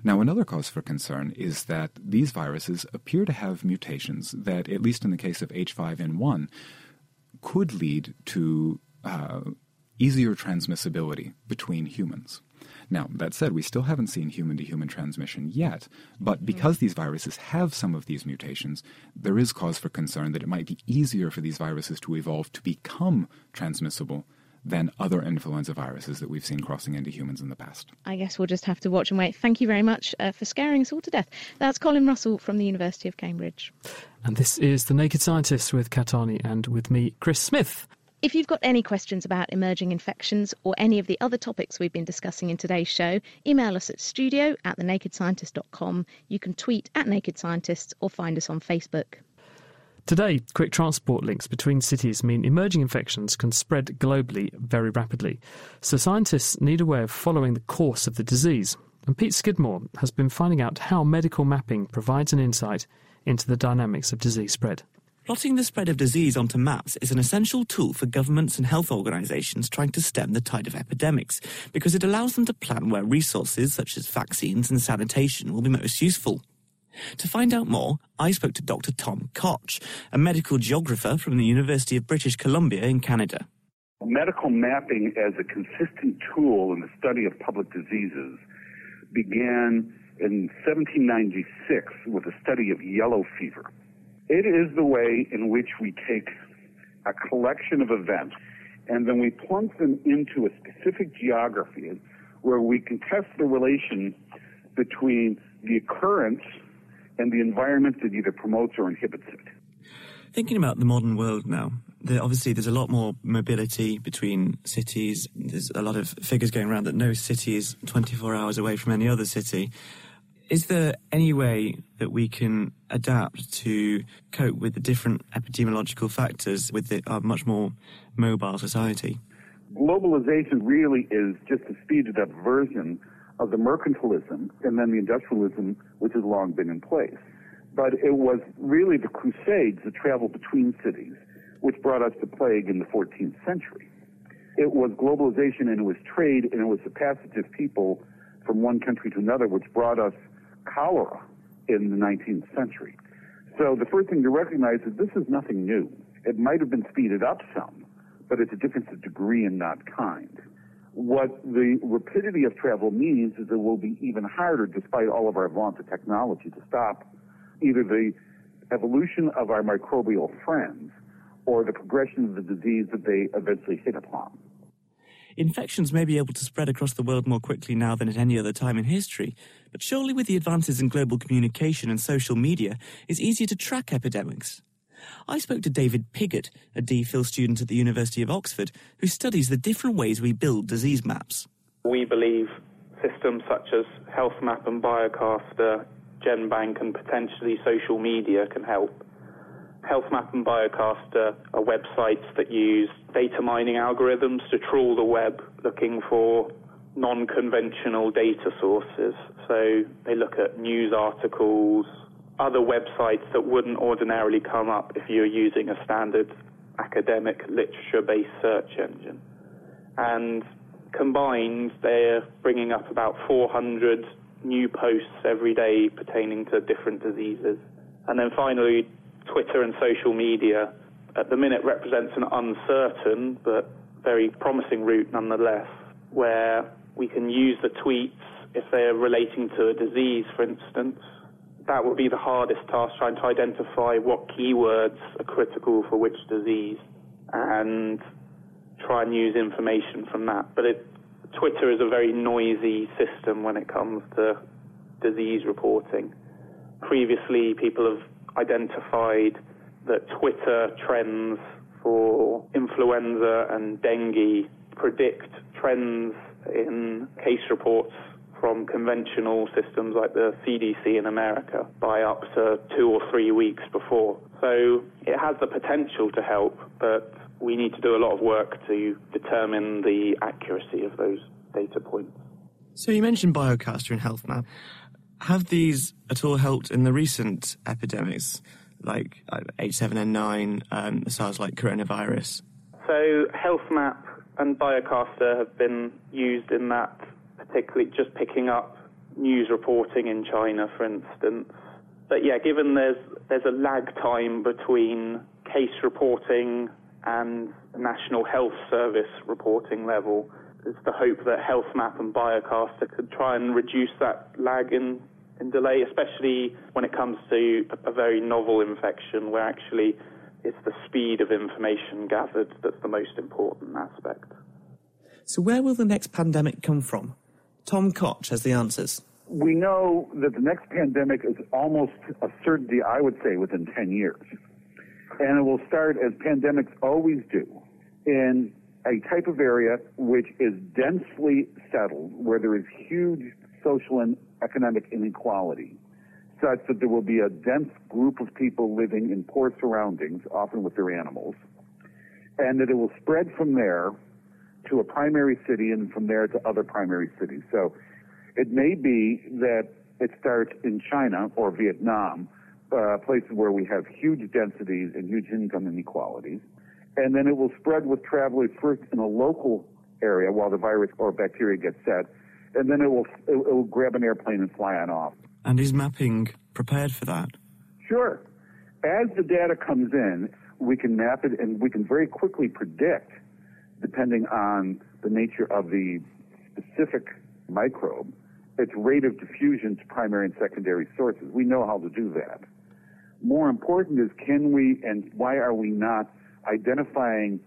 Now, another cause for concern is that these viruses appear to have mutations that, at least in the case of H5N1, could lead to uh, easier transmissibility between humans. Now, that said, we still haven't seen human to human transmission yet, but mm-hmm. because these viruses have some of these mutations, there is cause for concern that it might be easier for these viruses to evolve to become transmissible than other influenza viruses that we've seen crossing into humans in the past. I guess we'll just have to watch and wait. Thank you very much uh, for scaring us all to death. That's Colin Russell from the University of Cambridge. And this is The Naked Scientists with Kat Arney and with me, Chris Smith. If you've got any questions about emerging infections or any of the other topics we've been discussing in today's show, email us at studio at thenakedscientist.com. You can tweet at Naked Scientists or find us on Facebook. Today, quick transport links between cities mean emerging infections can spread globally very rapidly. So scientists need a way of following the course of the disease. And Pete Skidmore has been finding out how medical mapping provides an insight into the dynamics of disease spread. Plotting the spread of disease onto maps is an essential tool for governments and health organisations trying to stem the tide of epidemics because it allows them to plan where resources such as vaccines and sanitation will be most useful. To find out more, I spoke to Dr. Tom Koch, a medical geographer from the University of British Columbia in Canada. Medical mapping as a consistent tool in the study of public diseases began in 1796 with a study of yellow fever. It is the way in which we take a collection of events and then we plunk them into a specific geography where we can test the relation between the occurrence and the environment that either promotes or inhibits it. Thinking about the modern world now, there, obviously there's a lot more mobility between cities. There's a lot of figures going around that no city is 24 hours away from any other city. Is there any way that we can adapt to cope with the different epidemiological factors with the, our much more mobile society? Globalization really is just a speeded up version of the mercantilism and then the industrialism which has long been in place. But it was really the crusades that traveled between cities which brought us the plague in the 14th century. It was globalization and it was trade and it was the passage of people from one country to another which brought us cholera in the 19th century. So the first thing to recognize is this is nothing new. It might have been speeded up some, but it's a difference of degree and not kind. What the rapidity of travel means is it will be even harder, despite all of our vaunted technology, to stop either the evolution of our microbial friends or the progression of the disease that they eventually hit upon. Infections may be able to spread across the world more quickly now than at any other time in history, but surely with the advances in global communication and social media, it's easier to track epidemics. I spoke to David Piggott, a DPhil student at the University of Oxford, who studies the different ways we build disease maps. We believe systems such as HealthMap and Biocaster, GenBank, and potentially social media can help. HealthMap and Biocaster are websites that use data mining algorithms to trawl the web looking for non conventional data sources. So they look at news articles, other websites that wouldn't ordinarily come up if you're using a standard academic literature based search engine. And combined, they're bringing up about 400 new posts every day pertaining to different diseases. And then finally, Twitter and social media at the minute represents an uncertain but very promising route nonetheless, where we can use the tweets if they're relating to a disease, for instance. That would be the hardest task, trying to identify what keywords are critical for which disease and try and use information from that. But it, Twitter is a very noisy system when it comes to disease reporting. Previously, people have identified that Twitter trends for influenza and dengue predict trends in case reports from conventional systems like the CDC in America by up to two or three weeks before. So it has the potential to help, but we need to do a lot of work to determine the accuracy of those data points. So you mentioned Biocaster and HealthMap. Have these at all helped in the recent epidemics? like H7N9, um, SARS-like coronavirus? So HealthMap and Biocaster have been used in that, particularly just picking up news reporting in China, for instance. But yeah, given there's there's a lag time between case reporting and National Health Service reporting level, it's the hope that HealthMap and Biocaster could try and reduce that lag in, in delay, especially when it comes to a, a very novel infection where actually it's the speed of information gathered that's the most important aspect. So, where will the next pandemic come from? Tom Koch has the answers. We know that the next pandemic is almost a certainty, I would say, within 10 years. And it will start, as pandemics always do, in a type of area which is densely settled, where there is huge social and economic inequality such that there will be a dense group of people living in poor surroundings, often with their animals, and that it will spread from there to a primary city and from there to other primary cities. So it may be that it starts in China or Vietnam, uh, places where we have huge densities and huge income inequalities, and then it will spread with travelers first in a local area while the virus or bacteria gets set, and then it will it will grab an airplane and fly on off. And is mapping prepared for that? Sure. As the data comes in, we can map it and we can very quickly predict, depending on the nature of the specific microbe, its rate of diffusion to primary and secondary sources. We know how to do that. More important is can we and why are we not identifying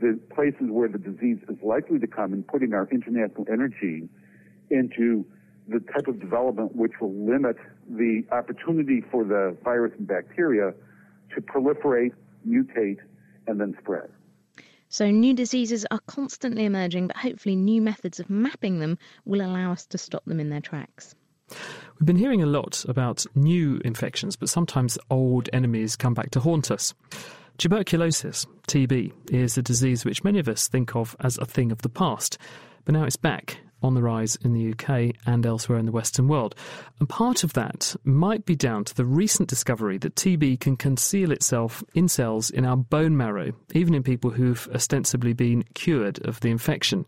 the places where the disease is likely to come and putting our international energy into the type of development which will limit the opportunity for the virus and bacteria to proliferate, mutate, and then spread. So, new diseases are constantly emerging, but hopefully, new methods of mapping them will allow us to stop them in their tracks. We've been hearing a lot about new infections, but sometimes old enemies come back to haunt us. Tuberculosis, TB, is a disease which many of us think of as a thing of the past, but now it's back on the rise in the UK and elsewhere in the Western world. And part of that might be down to the recent discovery that TB can conceal itself in cells in our bone marrow, even in people who've ostensibly been cured of the infection.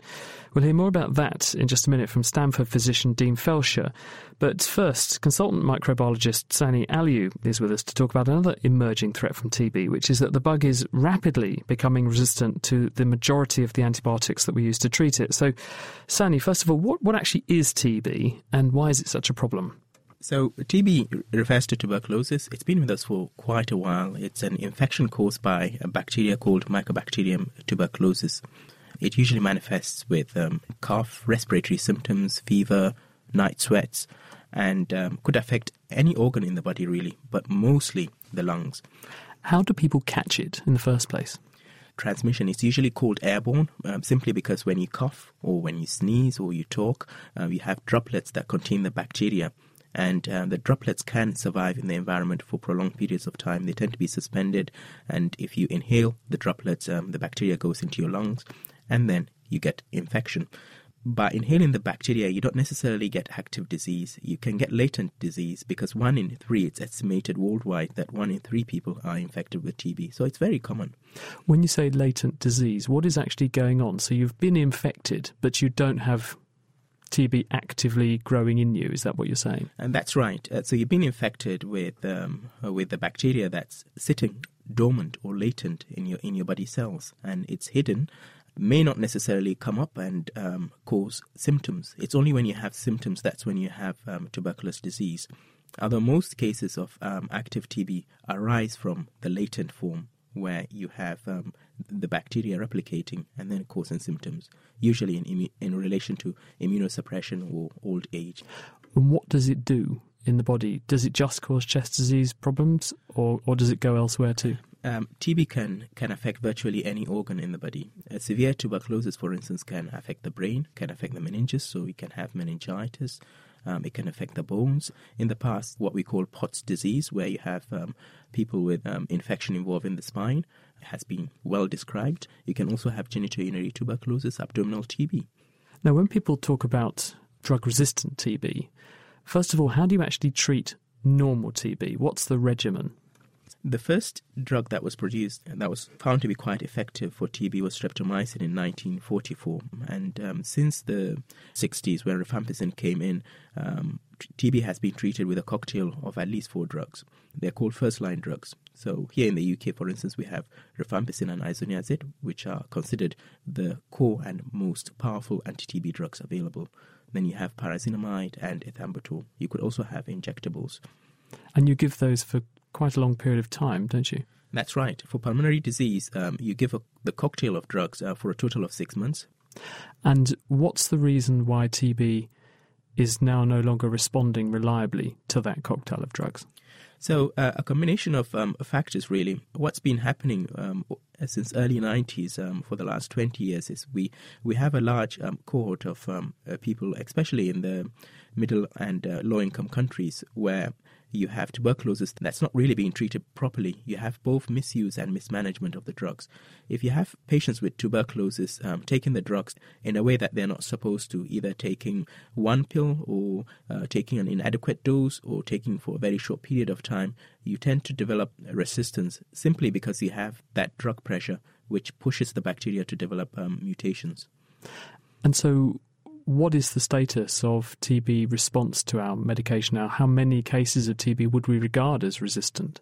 We'll hear more about that in just a minute from Stanford physician Dean Felsher. But first, consultant microbiologist Sani Aliu is with us to talk about another emerging threat from TB, which is that the bug is rapidly becoming resistant to the majority of the antibiotics that we use to treat it. So, Sani, first of all, what, what actually is TB and why is it such a problem? So, TB refers to tuberculosis. It's been with us for quite a while. It's an infection caused by a bacteria called Mycobacterium tuberculosis. It usually manifests with um, cough, respiratory symptoms, fever, night sweats, and um, could affect any organ in the body, really, but mostly the lungs. How do people catch it in the first place? Transmission is usually called airborne um, simply because when you cough or when you sneeze or you talk, uh, you have droplets that contain the bacteria and uh, the droplets can survive in the environment for prolonged periods of time. They tend to be suspended, and if you inhale the droplets, um, the bacteria goes into your lungs, and then you get infection. By inhaling the bacteria, you don't necessarily get active disease. You can get latent disease because one in three, it's estimated worldwide that one in three people are infected with TB. So it's very common. When you say latent disease, what is actually going on? So you've been infected, but you don't have TB actively growing in you. Is that what you're saying? And that's right. Uh, so you've been infected with um, with the bacteria that's sitting dormant or latent in your in your body cells, and it's hidden may not necessarily come up and um, cause symptoms. It's only when you have symptoms that's when you have um, tuberculous disease. Although most cases of um, active TB arise from the latent form, where you have um, the bacteria replicating and then causing symptoms, usually in, in relation to immunosuppression or old age. And what does it do in the body? Does it just cause chest disease problems, or, or does it go elsewhere too? Um, TB can, can affect virtually any organ in the body. Severe tuberculosis, for instance, can affect the brain, can affect the meninges, so we can have meningitis. Um, it can affect the bones. In the past, what we call Pott's disease, where you have um, people with um, infection involving the spine, has been well described. You can also have genitourinary tuberculosis, abdominal TB. Now, when people talk about drug resistant TB, first of all, how do you actually treat normal TB? What's the regimen? The first drug that was produced and that was found to be quite effective for TB was streptomycin in 1944. And um, since the 60s, when rifampicin came in, um, TB has been treated with a cocktail of at least four drugs. They're called first line drugs. So here in the UK, for instance, we have rifampicin and isoniazid, which are considered the core and most powerful anti-TB drugs available. Then you have pyrazinamide and ethambutol. You could also have injectables. And you give those for quite a long period of time, don't you? That's right. For pulmonary disease, um, you give a, the cocktail of drugs uh, for a total of six months. And what's the reason why TB is now no longer responding reliably to that cocktail of drugs? So uh, a combination of um, factors, really. What's been happening um, since early 90s um, for the last 20 years is we we have a large um, cohort of um, uh, people, especially in the middle and uh, low income countries, where you have tuberculosis that's not really being treated properly. You have both misuse and mismanagement of the drugs. If you have patients with tuberculosis um, taking the drugs in a way that they're not supposed to, either taking one pill or uh, taking an inadequate dose or taking for a very short period of time, you tend to develop resistance simply because you have that drug pressure, which pushes the bacteria to develop um, mutations. And so, what is the status of TB response to our medication now? How many cases of TB would we regard as resistant?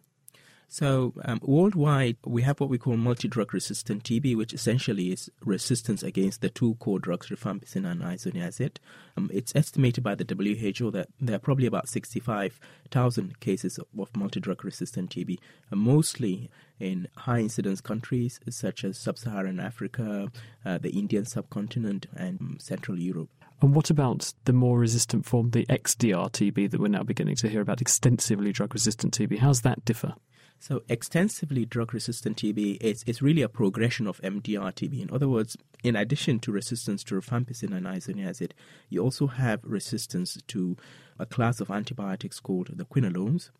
So, um, worldwide, we have what we call multi drug resistant TB, which essentially is resistance against the two core drugs, rifampicin and isoniazid. Um, it's estimated by the WHO that there are probably about 65,000 cases of, multi drug resistant TB, uh, mostly in high incidence countries such as sub Saharan Africa, uh, the Indian subcontinent, and um, Central Europe. And what about the more resistant form, the XDR TB, that we're now beginning to hear about, extensively drug resistant TB? How's that differ? So, extensively drug resistant TB is, is really a progression of MDR TB. In other words, in addition to resistance to rifampicin and isoniazid, you also have resistance to a class of antibiotics called the quinolones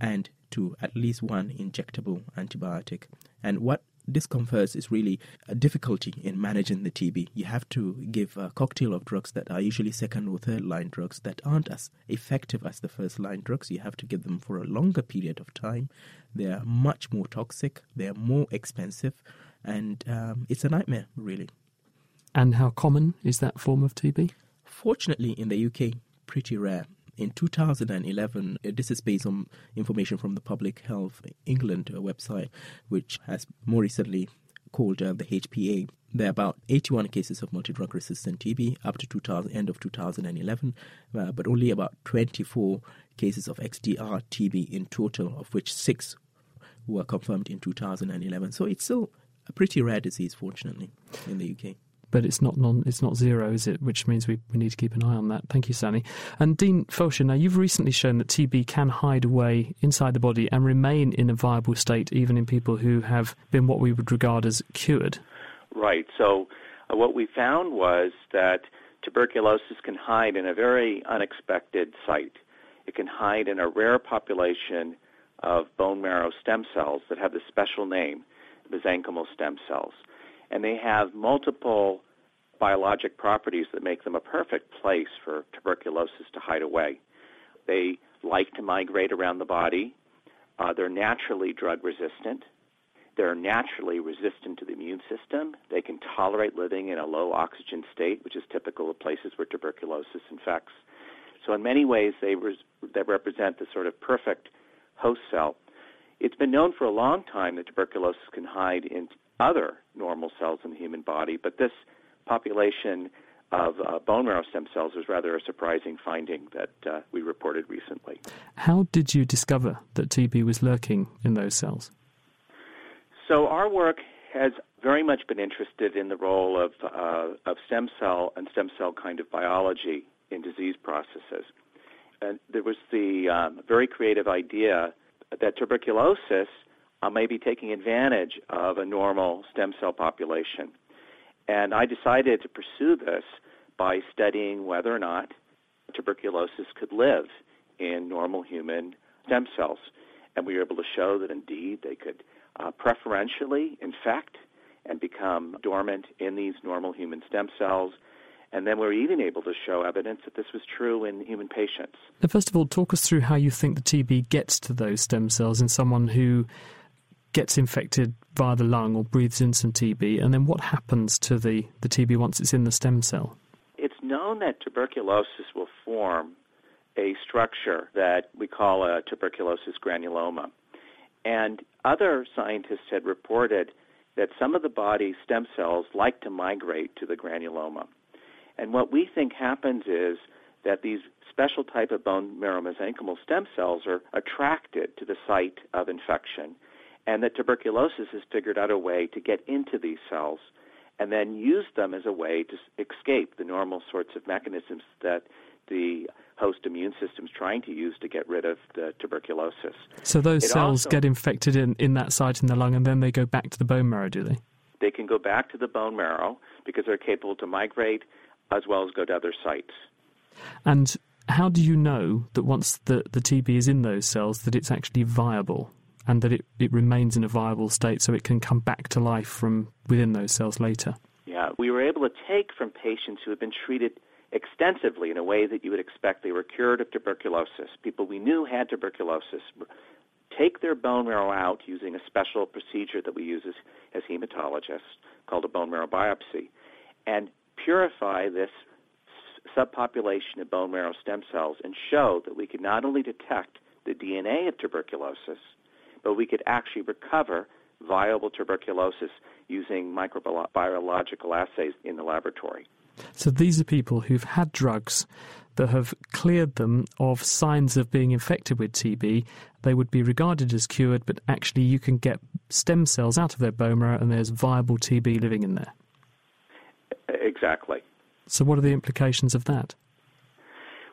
and to at least one injectable antibiotic. And what this confers is really a difficulty in managing the TB. You have to give a cocktail of drugs that are usually second or third line drugs that aren't as effective as the first line drugs. You have to give them for a longer period of time. They are much more toxic, they are more expensive, and um, it's a nightmare, really. And how common is that form of TB? Fortunately, in the UK, pretty rare. In 2011, uh, this is based on information from the Public Health England uh, website, which has more recently called uh, the HPA. There are about 81 cases of multi-drug resistant TB up to 2000, end of 2011, uh, but only about 24 cases of XDR TB in total, of which six were confirmed in 2011. So it's still a pretty rare disease, fortunately, in the UK but it's not non, it's not zero, is it? Which means we, we need to keep an eye on that. Thank you, Sani. And Dean Felsher, now you've recently shown that TB can hide away inside the body and remain in a viable state even in people who have been what we would regard as cured. Right. So uh, what we found was that tuberculosis can hide in a very unexpected site. It can hide in a rare population of bone marrow stem cells that have the special name, mesenchymal stem cells and they have multiple biologic properties that make them a perfect place for tuberculosis to hide away. They like to migrate around the body. Uh, they're naturally drug resistant. They're naturally resistant to the immune system. They can tolerate living in a low oxygen state, which is typical of places where tuberculosis infects. So, in many ways, they, res- they represent the sort of perfect host cell. It's been known for a long time that tuberculosis can hide in other normal cells in the human body, but this population of uh, bone marrow stem cells was rather a surprising finding that uh, we reported recently. How did you discover that TB was lurking in those cells? So, our work has very much been interested in the role of, uh, of stem cell and stem cell kind of biology in disease processes. And there was the um, very creative idea that tuberculosis uh, may be taking advantage of a normal stem cell population. And I decided to pursue this by studying whether or not tuberculosis could live in normal human stem cells. And we were able to show that indeed they could uh, preferentially infect and become dormant in these normal human stem cells. And then we're even able to show evidence that this was true in human patients. Now, first of all, talk us through how you think the TB gets to those stem cells in someone who gets infected via the lung or breathes in some TB, and then what happens to the, the TB once it's in the stem cell? It's known that tuberculosis will form a structure that we call a tuberculosis granuloma. And other scientists had reported that some of the body's stem cells like to migrate to the granuloma. And what we think happens is that these special type of bone marrow mesenchymal stem cells are attracted to the site of infection, and that tuberculosis has figured out a way to get into these cells and then use them as a way to escape the normal sorts of mechanisms that the host immune system is trying to use to get rid of the tuberculosis. So those It cells also- get infected in, in that site in the lung and then they go back to the bone marrow, do they? They can go back to the bone marrow because they're capable to migrate as well as go to other sites. And how do you know that once the, the TB is in those cells that it's actually viable and that it, it remains in a viable state so it can come back to life from within those cells later? Yeah, we were able to take from patients who had been treated extensively in a way that you would expect. They were cured of tuberculosis, people we knew had tuberculosis, take their bone marrow out using a special procedure that we use as, as hematologists called a bone marrow biopsy, and purify this subpopulation of bone marrow stem cells and show that we could not only detect the DNA of tuberculosis, but we could actually recover viable tuberculosis using microbiological assays in the laboratory. So these are people who've had drugs that have cleared them of signs of being infected with TB. They would be regarded as cured, but actually you can get stem cells out of their bone marrow and there's viable TB living in there. Exactly. So what are the implications of that?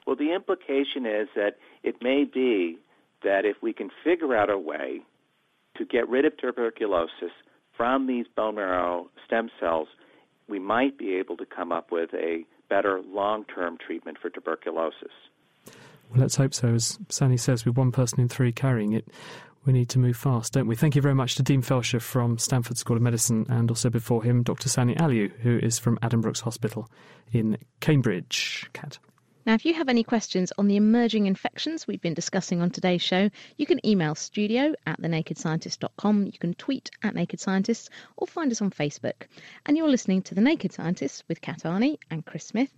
Well, the implication is that it may be that if we can figure out a way to get rid of tuberculosis from these bone marrow stem cells, we might be able to come up with a better long term treatment for tuberculosis. Well, let's hope so. As Sani says, with one person in three carrying it, we need to move fast, don't we? Thank you very much to Dean Felsher from Stanford School of Medicine and also before him, Dr. Sani Aliu, who is from Addenbrooke's Hospital in Cambridge. Kat. Now, if you have any questions on the emerging infections we've been discussing on today's show, you can email studio at thenakedscientist.com, you can tweet at Naked Scientists, or find us on Facebook. And you're listening to The Naked Scientists with Kat Arney and Chris Smith.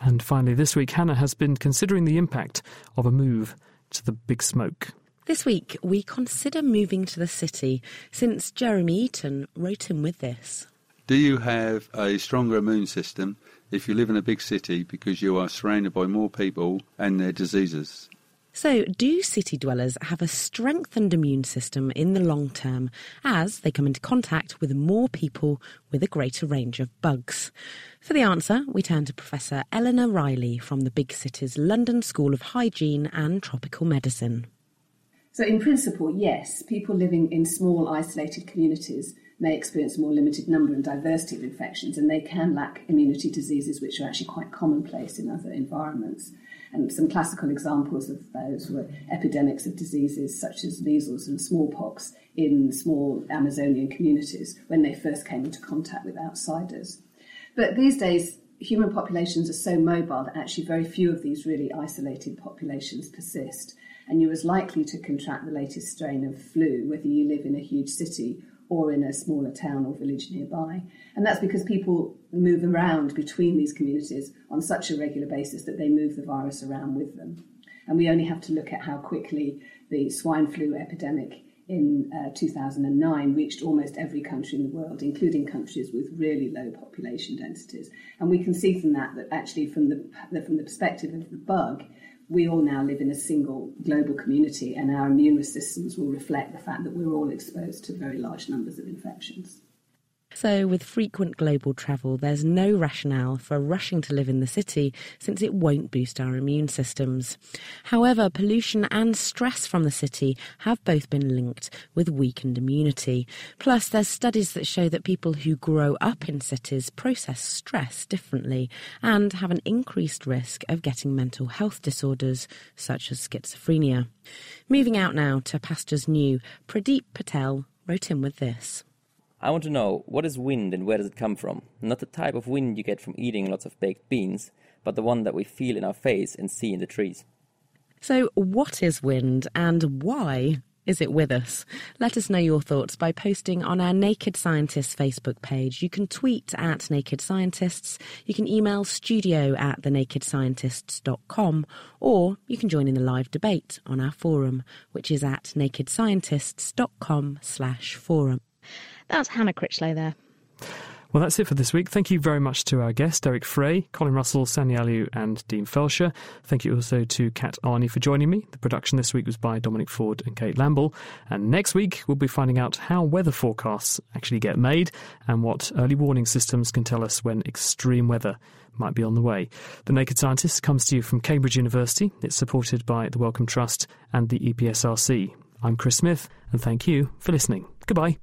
And finally, this week, Hannah has been considering the impact of a move to the big smoke. This week, we consider moving to the city since Jeremy Eaton wrote in with this. Do you have a stronger immune system if you live in a big city because you are surrounded by more people and their diseases? So, do city dwellers have a strengthened immune system in the long term as they come into contact with more people with a greater range of bugs? For the answer, we turn to Professor Eleanor Riley from the big city's London School of Hygiene and Tropical Medicine. So, in principle, yes, people living in small, isolated communities may experience a more limited number and diversity of infections, and they can lack immunity diseases which are actually quite commonplace in other environments. And some classical examples of those were epidemics of diseases such as measles and smallpox in small Amazonian communities when they first came into contact with outsiders. But these days, human populations are so mobile that actually very few of these really isolated populations persist. And you're as likely to contract the latest strain of flu whether you live in a huge city or in a smaller town or village nearby. And that's because people move around between these communities on such a regular basis that they move the virus around with them. And we only have to look at how quickly the swine flu epidemic in uh, 2009 reached almost every country in the world, including countries with really low population densities. And we can see from that that actually, from the, from the perspective of the bug, we all now live in a single global community, and our immune systems will reflect the fact that we're all exposed to very large numbers of infections. So, with frequent global travel, there's no rationale for rushing to live in the city since it won't boost our immune systems. However, pollution and stress from the city have both been linked with weakened immunity. Plus, there's studies that show that people who grow up in cities process stress differently and have an increased risk of getting mental health disorders such as schizophrenia. Moving out now to Pastures New, Pradeep Patel wrote in with this. I want to know what is wind and where does it come from? Not the type of wind you get from eating lots of baked beans, but the one that we feel in our face and see in the trees. So, what is wind and why is it with us? Let us know your thoughts by posting on our Naked Scientists Facebook page. You can tweet at Naked Scientists, you can email studio at thenakedscientists.com, or you can join in the live debate on our forum, which is at nakedscientists.com slash forum. That's Hannah Critchlow there. Well, that's it for this week. Thank you very much to our guests, Eric Frey, Colin Russell, Sani Aliu, and Dean Felsher. Thank you also to Kat Arney for joining me. The production this week was by Dominic Ford and Kate Lamble. And next week, we'll be finding out how weather forecasts actually get made and what early warning systems can tell us when extreme weather might be on the way. The Naked Scientist comes to you from Cambridge University. It's supported by the Wellcome Trust and the EPSRC. I'm Chris Smith, and thank you for listening. Goodbye.